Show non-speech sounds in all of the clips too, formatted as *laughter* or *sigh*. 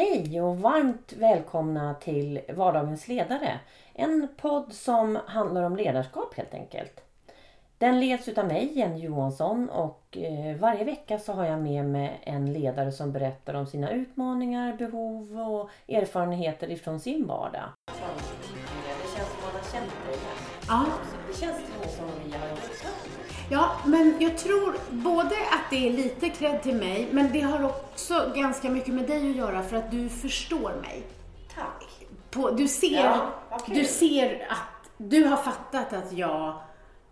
Hej och varmt välkomna till Vardagens ledare. En podd som handlar om ledarskap helt enkelt. Den leds utav mig, Jenny Johansson och eh, varje vecka så har jag med mig en ledare som berättar om sina utmaningar, behov och erfarenheter ifrån sin vardag. Det känns som man har känt dig Ja. Det känns Ja, men jag tror både att det är lite cred till mig, men det har också ganska mycket med dig att göra för att du förstår mig. Tack! På, du, ser, Ja, kul. du ser att du har fattat att jag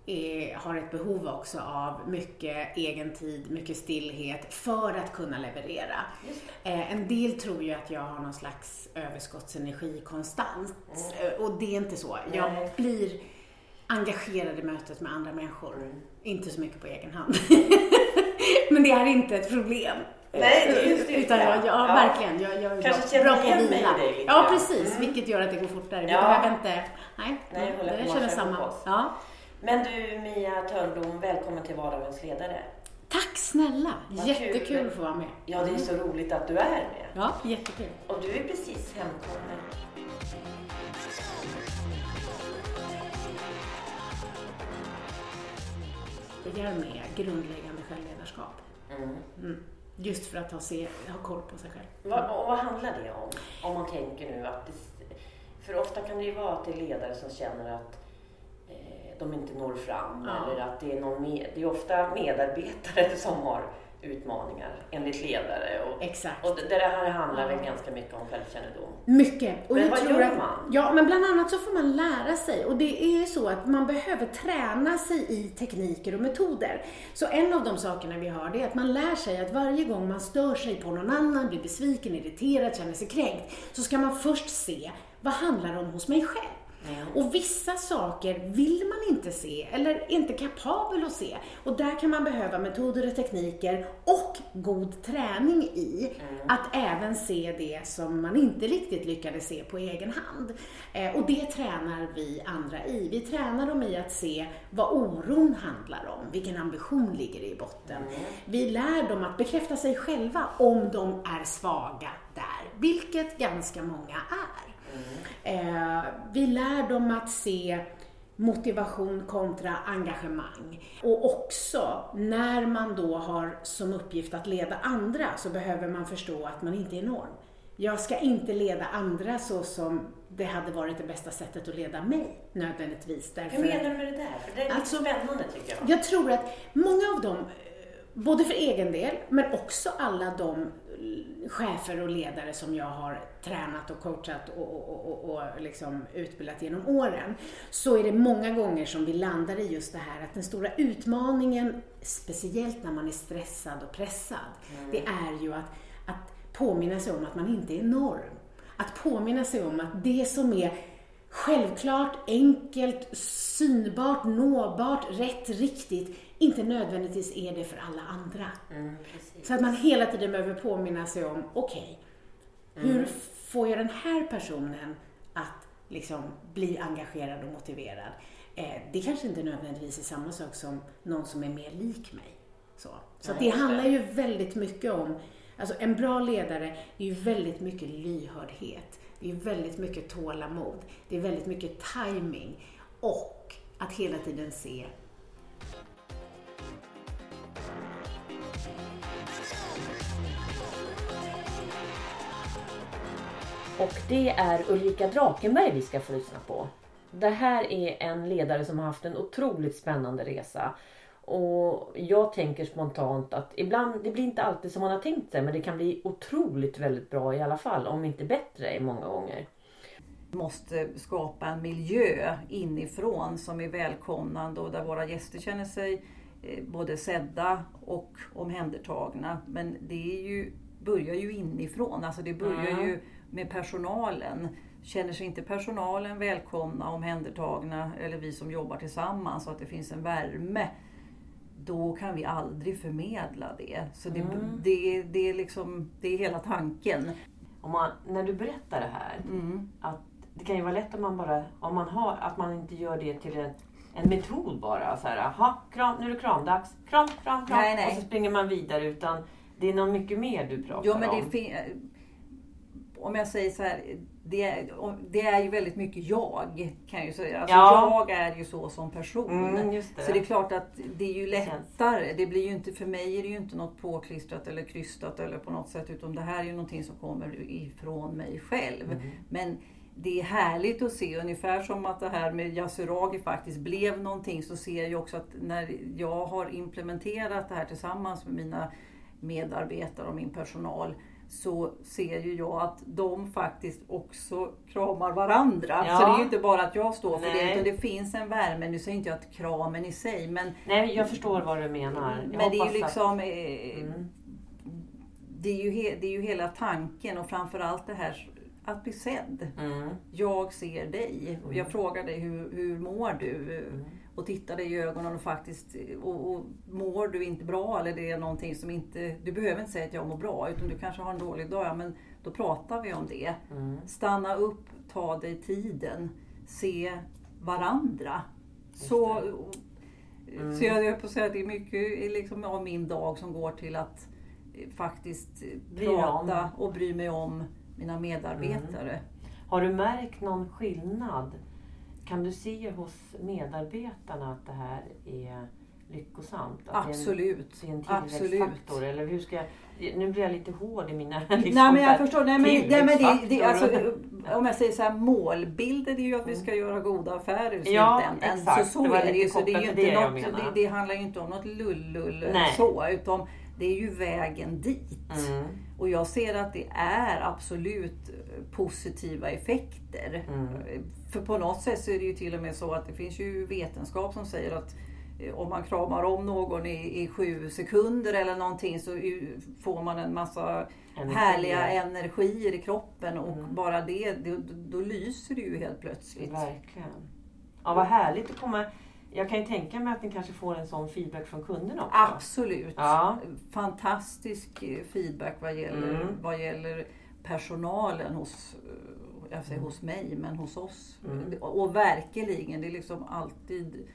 är, har ett behov också av mycket egen tid, mycket stillhet för att kunna leverera. Eh, en del tror ju att jag har någon slags överskottsenergi konstant eh, och det är inte så. Jag blir engagerad i mötet med andra människor. Inte så mycket på egen hand. *laughs* Men det är inte ett problem. Nej, det är ju styrka. Utan jag, ja, Ja. verkligen. Jag, jag Kanske känner bra igen mig i dig lite Ja, precis. Mm. Vilket gör att det går fortare. Ja. behöver inte... Nej, Nej, jag och känner samma. Ja. Men du Mia Törnblom, välkommen till Vardagens ledare. Tack snälla! Vad Jättekul kul. att få vara med. Ja, det är så roligt att du är med. Ja, jättekul. Och du är precis hemkommen. Börjar med grundläggande självledarskap. Mm. Mm. Just för att ha, se, ha koll på sig själv. Vad, och vad handlar det om? Om man tänker nu att det, För ofta kan det ju vara att det är ledare som känner att eh, de inte når fram Ja. eller att det är någon med, Det är ofta medarbetare *laughs* som har utmaningar enligt ledare. Och, Exakt. och det, det här handlar väl ganska mycket om självkännedom. Mycket. Och Men vad gör att, man? Ja, men bland annat så får man lära sig. Och det är ju så att man behöver träna sig i tekniker och metoder. Så en av de sakerna vi har, det är att man lär sig att varje gång man stör sig på någon annan, blir besviken, irriterad, känner sig kränkt, så ska man först se, vad handlar det om hos mig själv? Och vissa saker vill man inte se eller inte kapabel att se. Och där kan man behöva metoder och tekniker och god träning i att även se det som man inte riktigt lyckades se på egen hand. Eh, och det tränar vi andra i. Vi tränar dem i att se vad oron handlar om, vilken ambition ligger i botten. Vi lär dem att bekräfta sig själva om de är svaga där, vilket ganska många är. Eh, vi lär dem att se motivation kontra engagemang. Och också när man då har som uppgift att leda andra så behöver man förstå att man inte är norm. Jag ska inte leda andra så som det hade varit det bästa sättet att leda mig nödvändigtvis. Därför Hur menar du med det där? För det är Alltså- spännande tycker jag. jag tror att många av dem, eh, både för egen del, men också alla de chefer och ledare som jag har tränat och coachat och, och, och, och, liksom utbildat genom åren, så är det många gånger som vi landar i just det här att den stora utmaningen, speciellt när man är stressad och pressad, det är ju att, att påminna sig om att man inte är norm. Att påminna sig om att det som är självklart, enkelt, synbart, nåbart, rätt, riktigt, inte nödvändigtvis är det för alla andra. Mm. Så att man hela tiden behöver påminna sig om, okej, hur Mm. får jag den här personen att liksom bli engagerad och motiverad? Eh, det kanske inte nödvändigtvis är samma sak som någon som är mer lik mig. Så, så det. handlar ju väldigt mycket om, alltså en bra ledare är ju väldigt mycket lyhördhet. Det är väldigt mycket tålamod. Det är väldigt mycket timing och att hela tiden se Och det är Ulrika Drakenberg vi ska få lyssna på. Det här är en ledare som har haft en otroligt spännande resa. Och jag tänker spontant att ibland, det blir inte alltid som man har tänkt sig men det kan bli otroligt väldigt bra i alla fall. Om inte bättre många gånger. måste skapa en miljö inifrån som är välkomnande och där våra gäster känner sig eh, både sedda och omhändertagna. Men det är ju, börjar ju inifrån, alltså det börjar Mm. ju med personalen. Känner sig inte personalen välkomna, omhändertagna eller vi som jobbar tillsammans så att det finns en värme då kan vi aldrig förmedla det. Så det, Mm. det, det, är liksom, det är hela tanken. Om man, när du berättar det här, Mm. att det kan ju vara lätt om man bara, om man har, att man inte gör det till en, en metod bara. Så här, aha, kram, nu är det kramdags. Kram, kram, kram. Nej, nej. Och så springer man vidare. Utan det är något mycket mer du pratar Ja, men det om. Om jag säger så här, det, är- det är ju väldigt mycket jag kan jag ju säga. Alltså Ja. Jag är ju så som person. Mm, det. Så det är klart att det är ju lättare. Det blir ju inte, för mig är det ju inte något påklistrat eller krystat eller på något sätt. Utan det här är ju någonting som kommer ifrån mig själv. Mm. Men det är härligt att se, ungefär som att det här med Yasuragi faktiskt blev någonting, så ser jag ju också att när jag har implementerat det här tillsammans med mina medarbetare och min personal, så ser ju jag att de faktiskt också kramar varandra. Ja. Så det är ju inte bara att jag står för det, Nej. utan det finns en värme. Nu säger inte jag att kramen i sig, men, Nej, jag förstår vad du menar. Jag men det är ju liksom... Att... eh, Mm. Det är, ju det är ju hela tanken och framförallt det här att bli sedd. Mm. Jag ser dig. Och Jag frågar dig hur, hur mår du? Mm. Och tittar dig i ögonen och faktiskt och, och mår du inte bra eller det är någonting som inte... Du behöver inte säga att jag mår bra utan du kanske har en dålig dag. Ja, men då pratar vi om det. Mm. Stanna upp, ta dig tiden, se varandra. Så, Mm. så jag höll på att säga att det är mycket liksom, av min dag som går till att eh, faktiskt eh, prata och bry mig om mina medarbetare. Har du märkt någon skillnad? Kan du se hos medarbetarna att det här är lyckosamt? Att Absolut. Det är en, det är en Absolut. tillväxtfaktor? Eller hur ska jag, nu blir jag lite hård i mina *laughs* liksom, Nej men jag förstår. Nej, men, nej, men det, det, alltså, om jag säger så här, målbilden är ju att vi ska göra goda affärer i Ja, slutändan. exakt. Så, så Det är det ju. Så det, är ju inte det något, det, det handlar ju inte om något lullull så. Utan det är ju vägen dit. Mm. Och jag ser att det är absolut eh, positiva effekter. Mm. För på något sätt så är det ju till och med så att det finns ju vetenskap som säger att eh, om man kramar om någon i, i sju sekunder eller någonting så får man en massa Energier. härliga energier i kroppen och Mm. bara det, då, då lyser det ju helt plötsligt. Verkligen. Ja, vad härligt att komma. Jag kan ju tänka mig att ni kanske får en sån feedback från kunderna också. Absolut. Ja. Fantastisk eh, feedback vad gäller, Mm. vad gäller personalen hos, eh, jag säger hos mig, men hos oss. Mm. Och verkligen, det är liksom alltid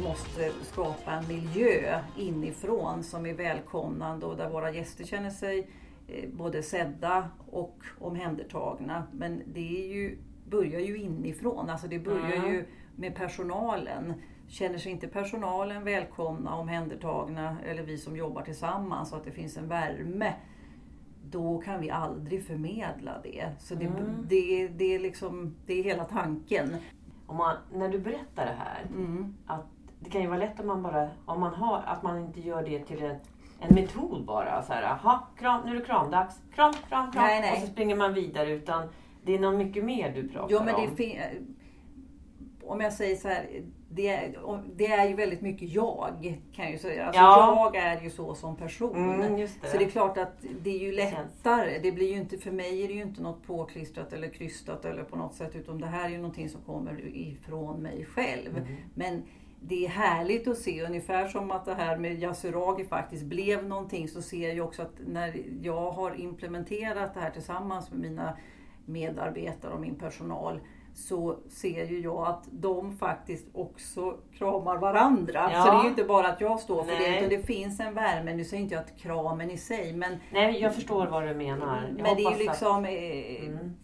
måste skapa en miljö inifrån som är välkomnande och där våra gäster känner sig eh, både sedda och omhändertagna. Men det är ju, börjar ju inifrån, alltså det börjar Mm. ju med personalen. Känner sig inte personalen välkomna, omhändertagna eller vi som jobbar tillsammans så att det finns en värme då kan vi aldrig förmedla det. Så det, Mm. det, det, är liksom, det är hela tanken. Man, när du berättar det här, Mm. att det kan ju vara lätt om man bara, om man har, att man inte gör det till en, en metod bara. Så här, aha, kram, nu är det kramdags. Kram, kram, kram. Nej, nej. Och så springer man vidare. Utan det är något mycket mer du pratar Ja, men det om. fin- om jag säger så här, det är, det är ju väldigt mycket jag kan jag ju säga. Alltså Ja. Jag är ju så som person. Mm, det. Så det är klart att det är ju lättare. Det blir ju inte, för mig är det ju inte något påklistrat eller krystat eller på något sätt. Utan det här är ju någonting som kommer ifrån mig själv. Mm. Men det är härligt att se, ungefär som att det här med Yasuragi faktiskt blev någonting, så ser jag också att när jag har implementerat det här tillsammans med mina medarbetare och min personal, så ser ju jag att de faktiskt också kramar varandra. Ja. Så det är ju inte bara att jag står för det, Nej. utan det finns en värme. Nu säger inte jag att kramen i sig, men, Nej, jag förstår vad du menar. Jag men det är ju att- liksom... eh, Mm.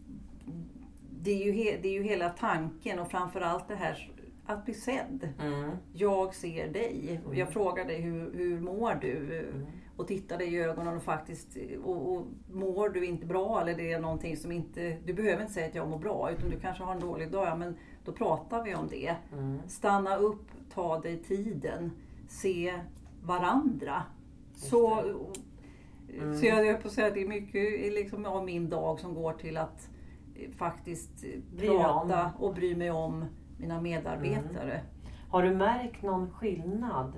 Det är, ju det är ju hela tanken och framförallt det här att bli sedd. Mm. Jag ser dig. Och Jag frågar dig hur, hur mår du? Mm. Och tittar dig i ögonen och faktiskt och, och mår du inte bra eller det är någonting som inte... Du behöver inte säga att jag mår bra utan du kanske har en dålig dag. Ja, men då pratar vi om det. Mm. Stanna upp, ta dig tiden, se varandra. Så, Mm. så jag höll på att säga att det är mycket liksom, av min dag som går till att eh, faktiskt eh, Bry dig om. prata och bry mig om mina medarbetare. Har du märkt någon skillnad?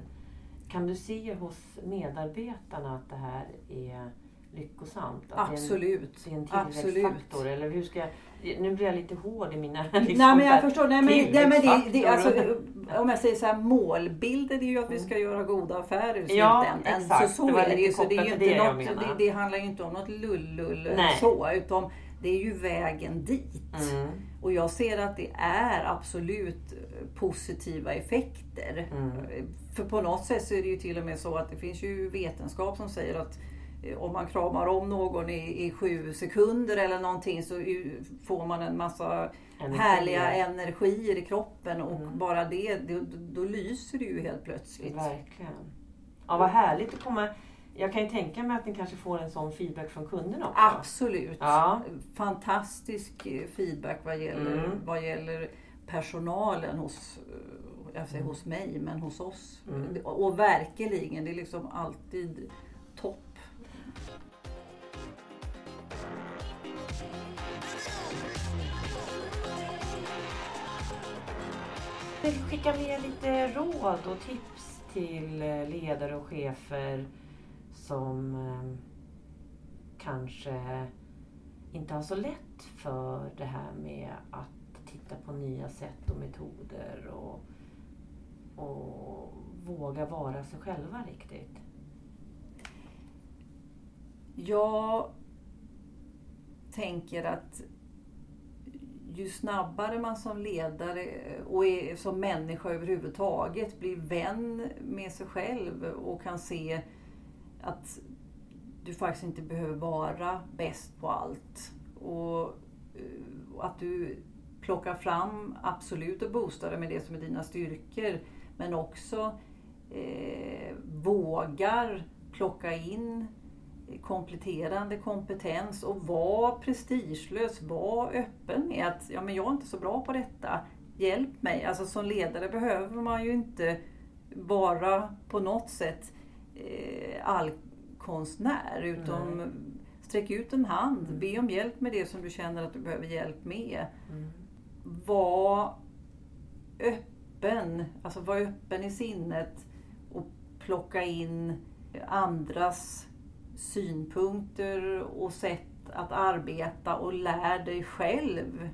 Kan du se hos medarbetarna att det här är lyckosamt? Att Absolut. Det är en, det är en tillväxtfaktor? Eller hur ska jag, nu blir jag lite hård i mina liksom, Nej men jag förstår. Nej, men, nej, men det, det, alltså, om jag säger så här, målbilden är ju att vi ska göra goda affärer i Ja, slutändan. exakt. Så, så Det är det ju. Så det, är ju inte det något, det, det handlar ju inte om något lullull så. Utan det är ju vägen dit. Mm. Och jag ser att det är absolut positiva effekter. Mm. För på något sätt så är det ju till och med så att det finns ju vetenskap som säger att eh, om man kramar om någon i, i sju sekunder eller någonting så får man en massa Energier. härliga energier i kroppen och Mm. bara det, då, då lyser det ju helt plötsligt. Verkligen. Ja, vad härligt att komma. Jag kan ju tänka mig att ni kanske får en sån feedback från kunderna också. Absolut. Ja. Fantastisk eh, feedback vad gäller, Mm. vad gäller personalen hos, eh, jag säger hos mig, men hos oss. Mm. Och verkligen, det är liksom alltid topp. Skicka med lite råd och tips till eh, ledare och chefer som eh, kanske inte har så lätt för det här med att titta på nya sätt och metoder och, och våga vara sig själva riktigt. Jag tänker att ju snabbare man som ledare och som människa överhuvudtaget blir vän med sig själv och kan se att du faktiskt inte behöver vara bäst på allt. Och eh, att du plockar fram absolut och boostar det med det som är dina styrkor. Men också eh, vågar plocka in kompletterande kompetens och var prestigelös, var öppen med att ja, men jag är inte så bra på detta, hjälp mig. Alltså som ledare behöver man ju inte vara på något sätt eh, allkonstnär utan sträck ut en hand, be om hjälp med det som du känner att du behöver hjälp med. Mm. Var öppen, alltså var öppen i sinnet och plocka in andras synpunkter och sätt att arbeta och lär dig själv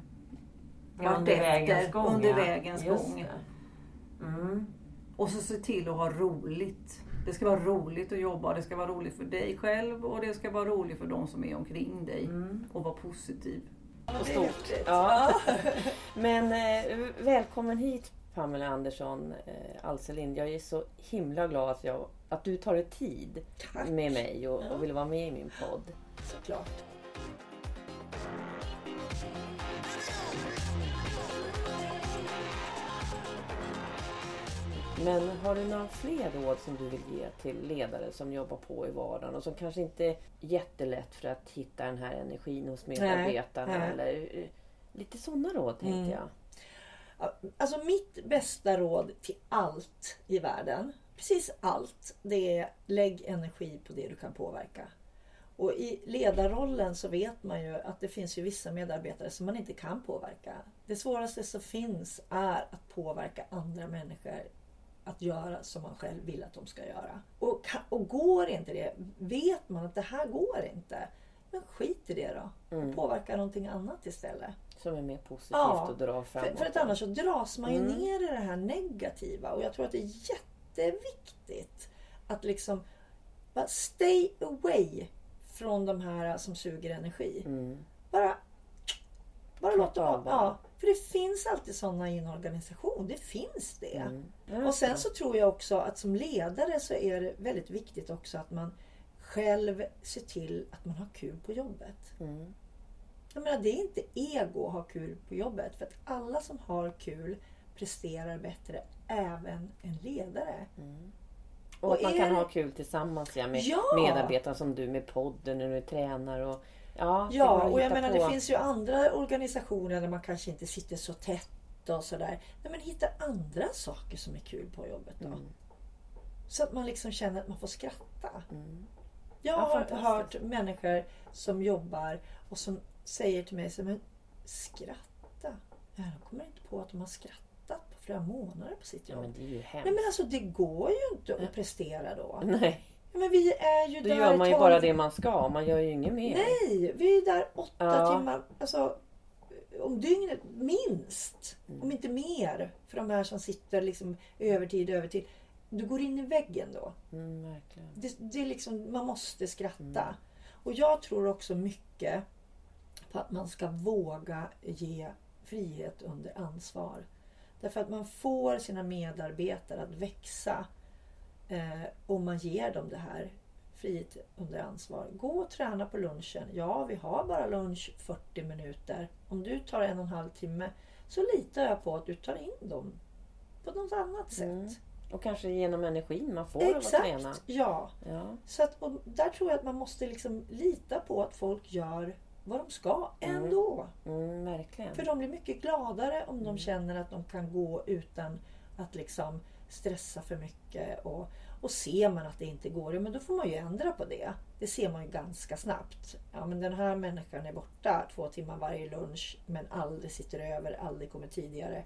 Ja, under vartefter, vägens gång. under vägens Just gång. Mm. Och så se till att ha roligt. Det ska vara roligt att jobba, det ska vara roligt för dig själv och det ska vara roligt för de som är omkring dig. Mm. Och vara positiv. Och stort. Ja. *laughs* Men eh, välkommen hit Pamela Andersson eh, Alselind. Jag är så himla glad att, jag, att du tar dig tid Tack. med mig och, Ja. och vill vara med i min podd. Såklart. Men har du några fler råd som du vill ge till ledare som jobbar på i vardagen och som kanske inte är jättelätt för att hitta den här energin hos medarbetarna? nej. Eller, eh, lite sådana råd tänkte Mm. jag. Ja, Alltså mitt bästa råd till allt i världen, precis allt, det är lägg energi på det du kan påverka. Och i ledarrollen så vet man ju att det finns ju vissa medarbetare som man inte kan påverka. Det svåraste som finns är att påverka andra människor att göra som man själv vill att de ska göra. Och, och går inte det, vet man att det här går inte, men skit i det då. Mm. Påverka någonting annat istället. Som är mer positivt Ja, och drar framåt. För, för att annars så dras man ju Mm. ner i det här negativa och jag tror att det är jätteviktigt att liksom bara stay away från de här som suger energi. Mm. Bara, bara låt dem. Ja, för det finns alltid sådana i en organisation. Det finns det. Mm. Ja, Och sen så tror jag också att som ledare så är det väldigt viktigt också att man själv ser till att man har kul på jobbet. Mm. Jag menar, det är inte ego att ha kul på jobbet. För att alla som har kul presterar bättre, även en ledare. Och att man Och kan ha kul tillsammans ja, med Ja! medarbetare som du med podden när du tränar. Och, ja, Ja, och jag menar på. det finns ju andra organisationer där man kanske inte sitter så tätt och sådär. Nej, men hitta andra saker som är kul på jobbet då. Mm. Så att man liksom känner att man får skratta. Mm. Jag Ja, har fantastiskt. hört människor som jobbar och som säger till mig så, men skratta. Ja, de kommer inte på att de har skrattat på flera månader på sitt Ja, jobb. men det är ju hemskt. Nej men alltså det går ju inte att prestera då. Nej, Ja, men vi är ju då där gör man ju 12 bara det man ska. Man gör ju inget mer. Nej, vi är där åtta Ja. timmar alltså, om dygnet minst. Mm. Om inte mer. För de här som sitter liksom övertid, övertid. Du går in i väggen då. Mm. Det, det är liksom, man måste skratta. Mm. Och jag tror också mycket på att man ska våga ge frihet under ansvar. Därför att man får sina medarbetare att växa eh, om man ger dem det här frihet under ansvar. Gå och träna på lunchen. Ja, vi har bara lunch 40 minuter. Om du tar en och en halv timme så litar jag på att du tar in dem på något annat sätt. Mm. Och kanske genom energin man får av att träna. Exakt, ja. Ja. Så att, och där tror jag att man måste liksom lita på att folk gör vad de ska Mm. ändå. Mm, verkligen. För de blir mycket gladare om de känner att de kan gå utan att liksom stressa för mycket. Och, och ser man att det inte går, ja, men då får man ju ändra på det. Det ser man ju ganska snabbt. Ja, men den här människan är borta två timmar varje lunch men aldrig sitter över, aldrig kommer tidigare.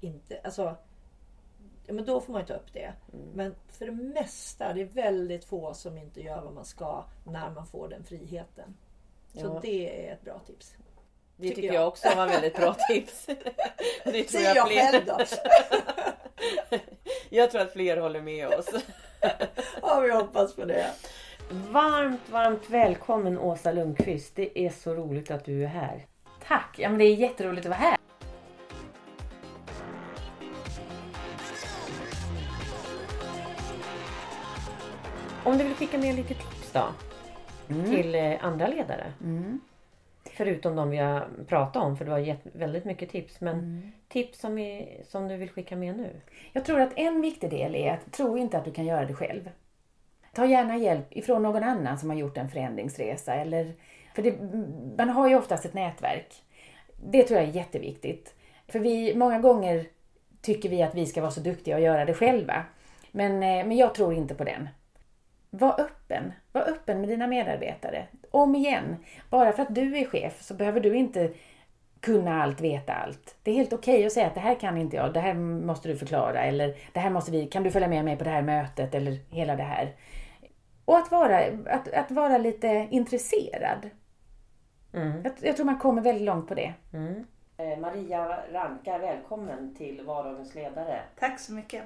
Inte, alltså, ja, men då får man ju ta upp det. Men för det mesta, det är väldigt få som inte gör vad man ska när man får den friheten. Så Ja. det är ett bra tips. Det tycker tycker jag. jag också var väldigt bra tips. *laughs* Det tror jag fler- själv då. *laughs* Jag tror att fler håller med oss. *laughs* Ja, vi hoppas på det. Varmt, varmt välkommen Åsa Lundqvist. Det är så roligt att du är här. Tack! Ja, men det är jätteroligt att vara här. Om du vill skicka med lite tips då? Till eh, andra ledare. Mm. Förutom de vi har pratat om, för du har gett väldigt mycket tips. Men Mm. tips som, vi, som du vill skicka med nu? Jag tror att en viktig del är att tro inte att du kan göra det själv. Ta gärna hjälp ifrån någon annan som har gjort en förändringsresa. Eller, för det, man har ju oftast ett nätverk. Det tror jag är jätteviktigt. För vi, många gånger tycker vi att vi ska vara så duktiga och göra det själva. Men, eh, men jag tror inte på den. Var öppen. Var öppen med dina medarbetare. Om igen. Bara för att du är chef så behöver du inte kunna allt, veta allt. Det är helt okej att säga att det här kan inte jag, det här måste du förklara eller det här måste vi, kan du följa med mig på det här mötet eller hela det här. Och att vara, att, att vara lite intresserad. Mm. Jag, jag tror man kommer väldigt långt på det. Mm. Eh, Maria Ranka, välkommen till Vardagens ledare. Tack så mycket.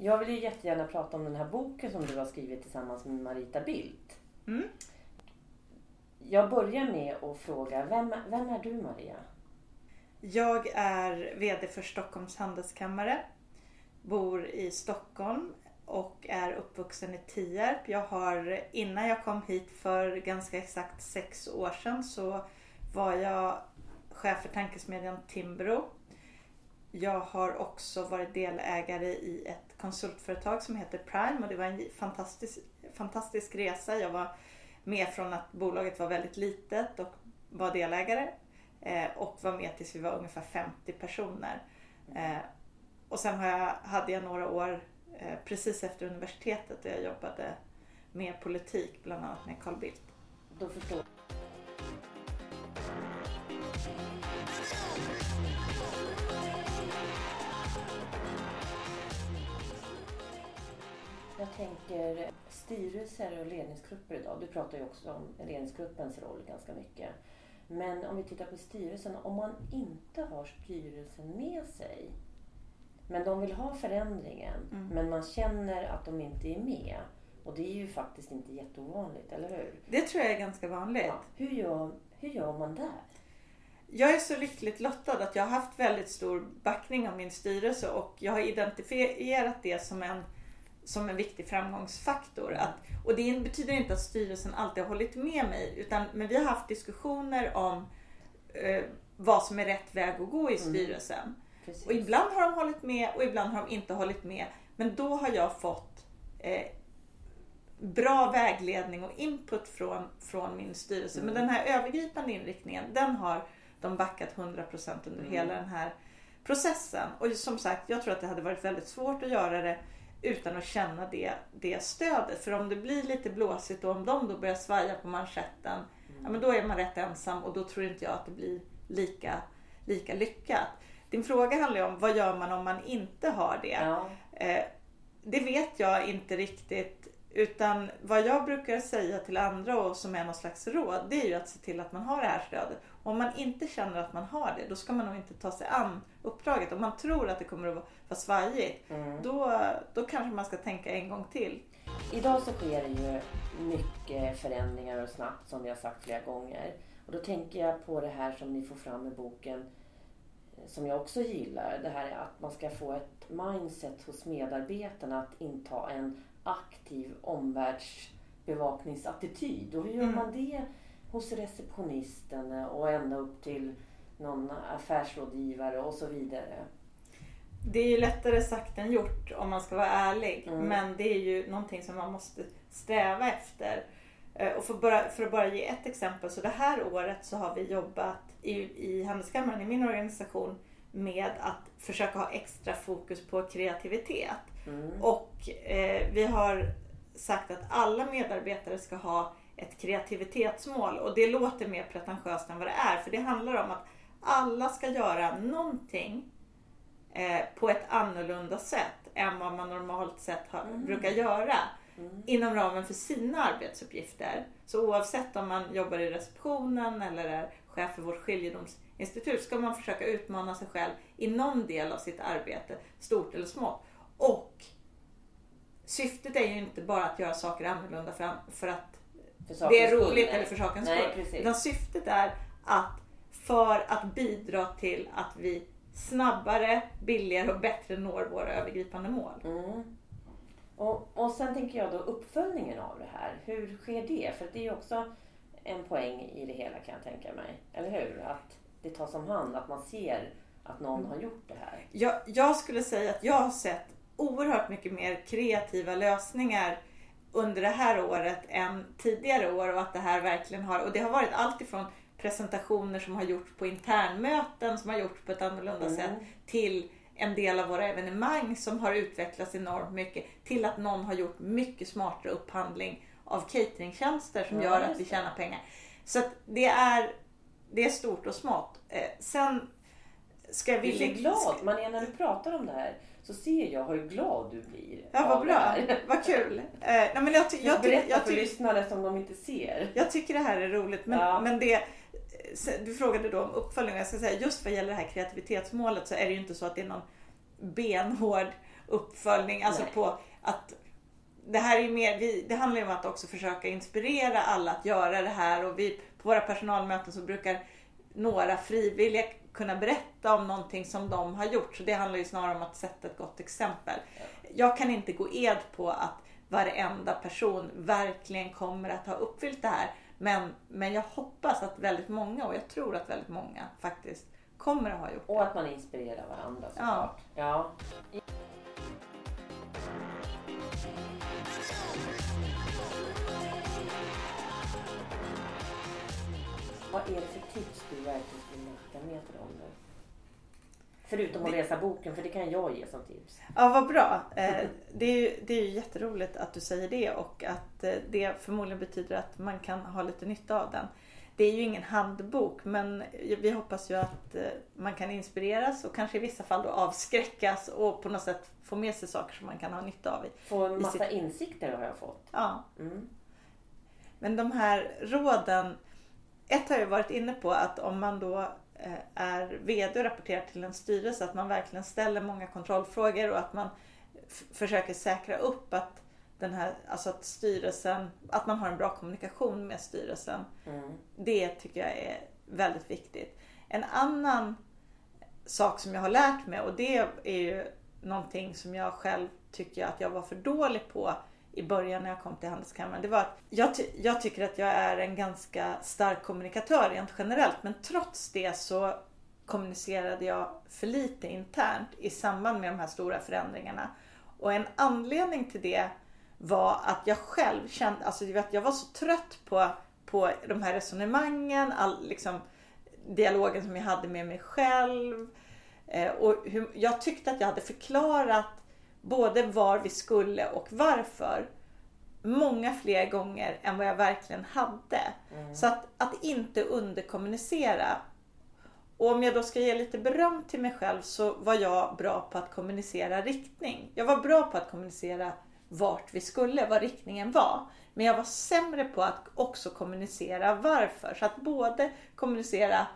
Jag vill ju jättegärna prata om den här boken som du har skrivit tillsammans med Marita Bildt. Mm. Jag börjar med att fråga, vem, vem är du Maria? Jag är VD för Stockholms handelskammare. Bor i Stockholm och är uppvuxen i Tierp. Jag har, innan jag kom hit för ganska exakt sex år sedan så var jag chef för tankesmedjan Timbro. Jag har också varit delägare i ett konsultföretag som heter Prime och det var en fantastisk, fantastisk resa. Jag var med från att bolaget var väldigt litet och var delägare eh, och var med tills vi var ungefär 50 personer. Eh, och sen hade jag några år eh, precis efter universitetet där jag jobbade med politik, bland annat med Carl Bildt. Då förstår Jag tänker styrelser och ledningsgrupper idag. Du pratar ju också om ledningsgruppens roll ganska mycket. Men om vi tittar på styrelsen, om man inte har styrelsen med sig men de vill ha förändringen Mm. men man känner att de inte är med. Och det är ju faktiskt inte jätteovanligt, eller hur? Det tror jag är ganska vanligt. Ja. Hur, gör, hur gör man där? Jag är så lyckligt lottad att jag har haft väldigt stor backning av min styrelse och jag har identifierat det som en, som en viktig framgångsfaktor. Att, och det betyder inte att styrelsen alltid har hållit med mig utan men vi har haft diskussioner om eh, vad som är rätt väg att gå i styrelsen. Precis. Och ibland har de hållit med och ibland har de inte hållit med. Men då har jag fått eh, bra vägledning och input från, från min styrelse. Men den här övergripande inriktningen, den har de backat 100% under hela den här processen. Och som sagt, jag tror att det hade varit väldigt svårt att göra det utan att känna det, det stödet. För om det blir lite blåsigt och om de då börjar svaja på manschetten, ja, men då är man rätt ensam och då tror inte jag att det blir lika, lika lyckat. Din fråga handlar ju om vad gör man om man inte har det? Ja. Eh, det vet jag inte riktigt. Utan vad jag brukar säga till andra och som är någon slags råd, det är ju att se till att man har det här stödet. Om man inte känner att man har det, då ska man nog inte ta sig an uppdraget. Om man tror att det kommer att vara svajigt, Mm. då, då kanske man ska tänka en gång till. Idag så sker det ju mycket förändringar och snabbt som vi har sagt flera gånger. Och då tänker jag på det här som ni får fram i boken. som jag också gillar, det här är att man ska få ett mindset hos medarbetarna att inta en aktiv omvärldsbevakningsattityd. Och hur gör Mm. man det hos receptionisten och ända upp till någon affärsrådgivare och så vidare. Det är ju lättare sagt än gjort om man ska vara ärlig. Mm. Men det är ju någonting som man måste sträva efter. Eh, Och för, bara, för att bara ge ett exempel. Så det här året så har vi jobbat i, i Handelskammaren, i min organisation, med att försöka ha extra fokus på kreativitet. Mm. Och eh, vi har sagt att alla medarbetare ska ha ett kreativitetsmål. Och det låter mer pretentiöst än vad det är. För det handlar om att alla ska göra någonting eh, på ett annorlunda sätt än vad man normalt sett har, Mm. brukar göra Mm. inom ramen för sina arbetsuppgifter. Så oavsett om man jobbar i receptionen eller är chef för vårt skiljedomsinstitut ska man försöka utmana sig själv i någon del av sitt arbete, stort eller smått. Och syftet är ju inte bara att göra saker annorlunda för, för att För det är skull, roligt nej. eller för sakens skull. Utan syftet är att för att bidra till att vi snabbare, billigare och bättre når våra övergripande mål. Mm. Och, och sen tänker jag då uppföljningen av det här. Hur sker det? För det är ju också en poäng i det hela kan jag tänka mig. Eller hur? Att det tas om hand, att man ser att någon Mm. har gjort det här. Jag, jag skulle säga att jag har sett oerhört mycket mer kreativa lösningar under det här året än tidigare år och att det här verkligen har, och det har varit allt ifrån presentationer som har gjorts på internmöten som har gjorts på ett annorlunda Mm. sätt till en del av våra evenemang som har utvecklats enormt mycket till att någon har gjort mycket smartare upphandling av cateringtjänster som Ja, gör att vi tjänar pengar. Så det är, det är stort och smått. Eh, sen ska jag Du vilja... glad, Maria, när du pratar om det här så ser jag hur glad du blir. Ja, vad bra. *laughs* Vad kul. Eh, nej, men jag, ty- jag, ty- jag, för lyssnare som de inte ser. jag tycker det här är roligt. Men, Ja. men det, du frågade då om uppföljning. Jag ska säga, just vad gäller det här kreativitetsmålet så är det ju inte så att det är någon benhård uppföljning. Alltså Nej. på att det här är mer, vi, det handlar ju om att också försöka inspirera alla att göra det här och vi på våra personalmöten så brukar några frivilliga kunna berätta om någonting som de har gjort. Så det handlar ju snarare om att sätta ett gott exempel. Jag kan inte gå ed på att varenda person verkligen kommer att ha uppfyllt det här. Men, men jag hoppas att väldigt många, och jag tror att väldigt många faktiskt kommer att ha gjort Och det. att man inspirerar varandra såklart. Ja. Vad är det för tips du verkligen skulle skicka med till dem nu? Förutom att läsa boken, för det kan jag ge som tips. Ja, vad bra. Eh, Det är, ju, det är ju jätteroligt att du säger det och att eh, det förmodligen betyder att man kan ha lite nytta av den. Det är ju ingen handbok men vi hoppas ju att eh, man kan inspireras och kanske i vissa fall då avskräckas och på något sätt få med sig saker som man kan ha nytta av. Få en I massa sitt- insikter har jag fått. Ja, Mm. Men de här råden, ett har jag varit inne på att om man då är VD och rapporterar till en styrelse att man verkligen ställer många kontrollfrågor och att man försöker säkra upp att den här, alltså att styrelsen, att man har en bra kommunikation med styrelsen. Mm. Det tycker jag är väldigt viktigt. En annan sak som jag har lärt mig och det är ju någonting som jag själv tycker att jag var för dålig på i början när jag kom till Handelskammaren. Det var att jag, ty- jag tycker att jag är en ganska stark kommunikatör rent generellt men trots det så kommunicerade jag för lite internt i samband med de här stora förändringarna. Och en anledning till det var att jag själv kände, alltså du vet, jag var så trött på, på de här resonemangen, all liksom dialogen som jag hade med mig själv. Eh, och hur, jag tyckte att jag hade förklarat både var vi skulle och varför många fler gånger än vad jag verkligen hade. Så att, att inte underkommunicera. Och om jag då ska ge lite beröm till mig själv så var jag bra på att kommunicera riktning. Jag var bra på att kommunicera vart vi skulle, vad riktningen var. Men jag var sämre på att också kommunicera varför. Så att både kommunicera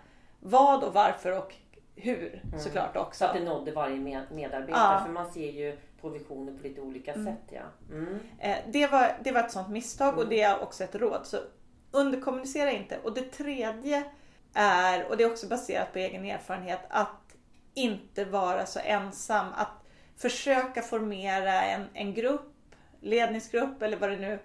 vad och varför och hur såklart också. Så att det nådde varje med- medarbetare. Ja. För man ser ju på visioner på lite olika sätt. Ja. Mm. Eh, Det var, det var ett sånt misstag och det är också ett råd. Så underkommunicera inte. Och det tredje är, och det är också baserat på egen erfarenhet, att inte vara så ensam. Att försöka formera en, en grupp, ledningsgrupp eller vad det nu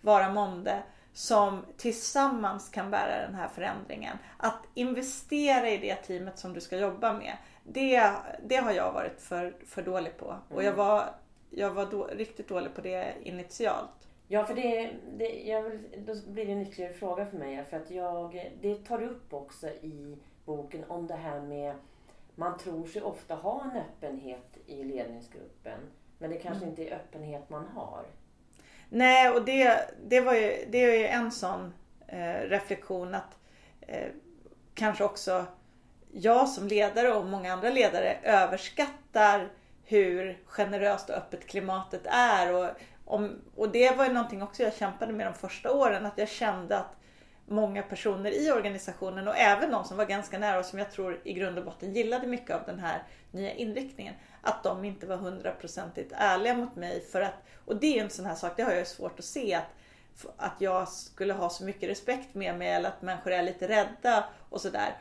vara månde som tillsammans kan bära den här förändringen. Att investera i det teamet som du ska jobba med. Det, det har jag varit för, för dålig på. Och jag var, jag var då, riktigt dålig på det initialt. Ja, för det, det jag vill, då blir det en ytterligare fråga för mig. För att jag, det tar du upp också i boken om det här med man tror sig ofta ha en öppenhet i ledningsgruppen. Men det kanske inte är öppenhet man har. Nej, och det, det, var ju, det är ju en sån eh, reflektion att eh, kanske också jag som ledare och många andra ledare överskattar hur generöst och öppet klimatet är. Och, om, och det var ju någonting också jag kämpade med de första åren, att jag kände att många personer i organisationen och även de som var ganska nära och som jag tror i grund och botten gillade mycket av den här nya inriktningen. Att de inte var hundraprocentigt ärliga mot mig. För att, och det är en sån här sak, det har jag svårt att se. Att, att jag skulle ha så mycket respekt med mig eller att människor är lite rädda och sådär.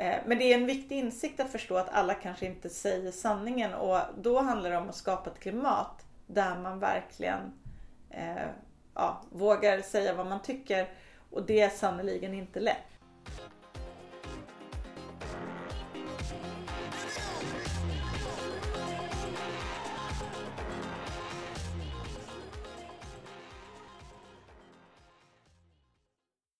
Eh, men det är en viktig insikt att förstå att alla kanske inte säger sanningen och då handlar det om att skapa ett klimat där man verkligen eh, ja, vågar säga vad man tycker och det är sannerligen inte lätt.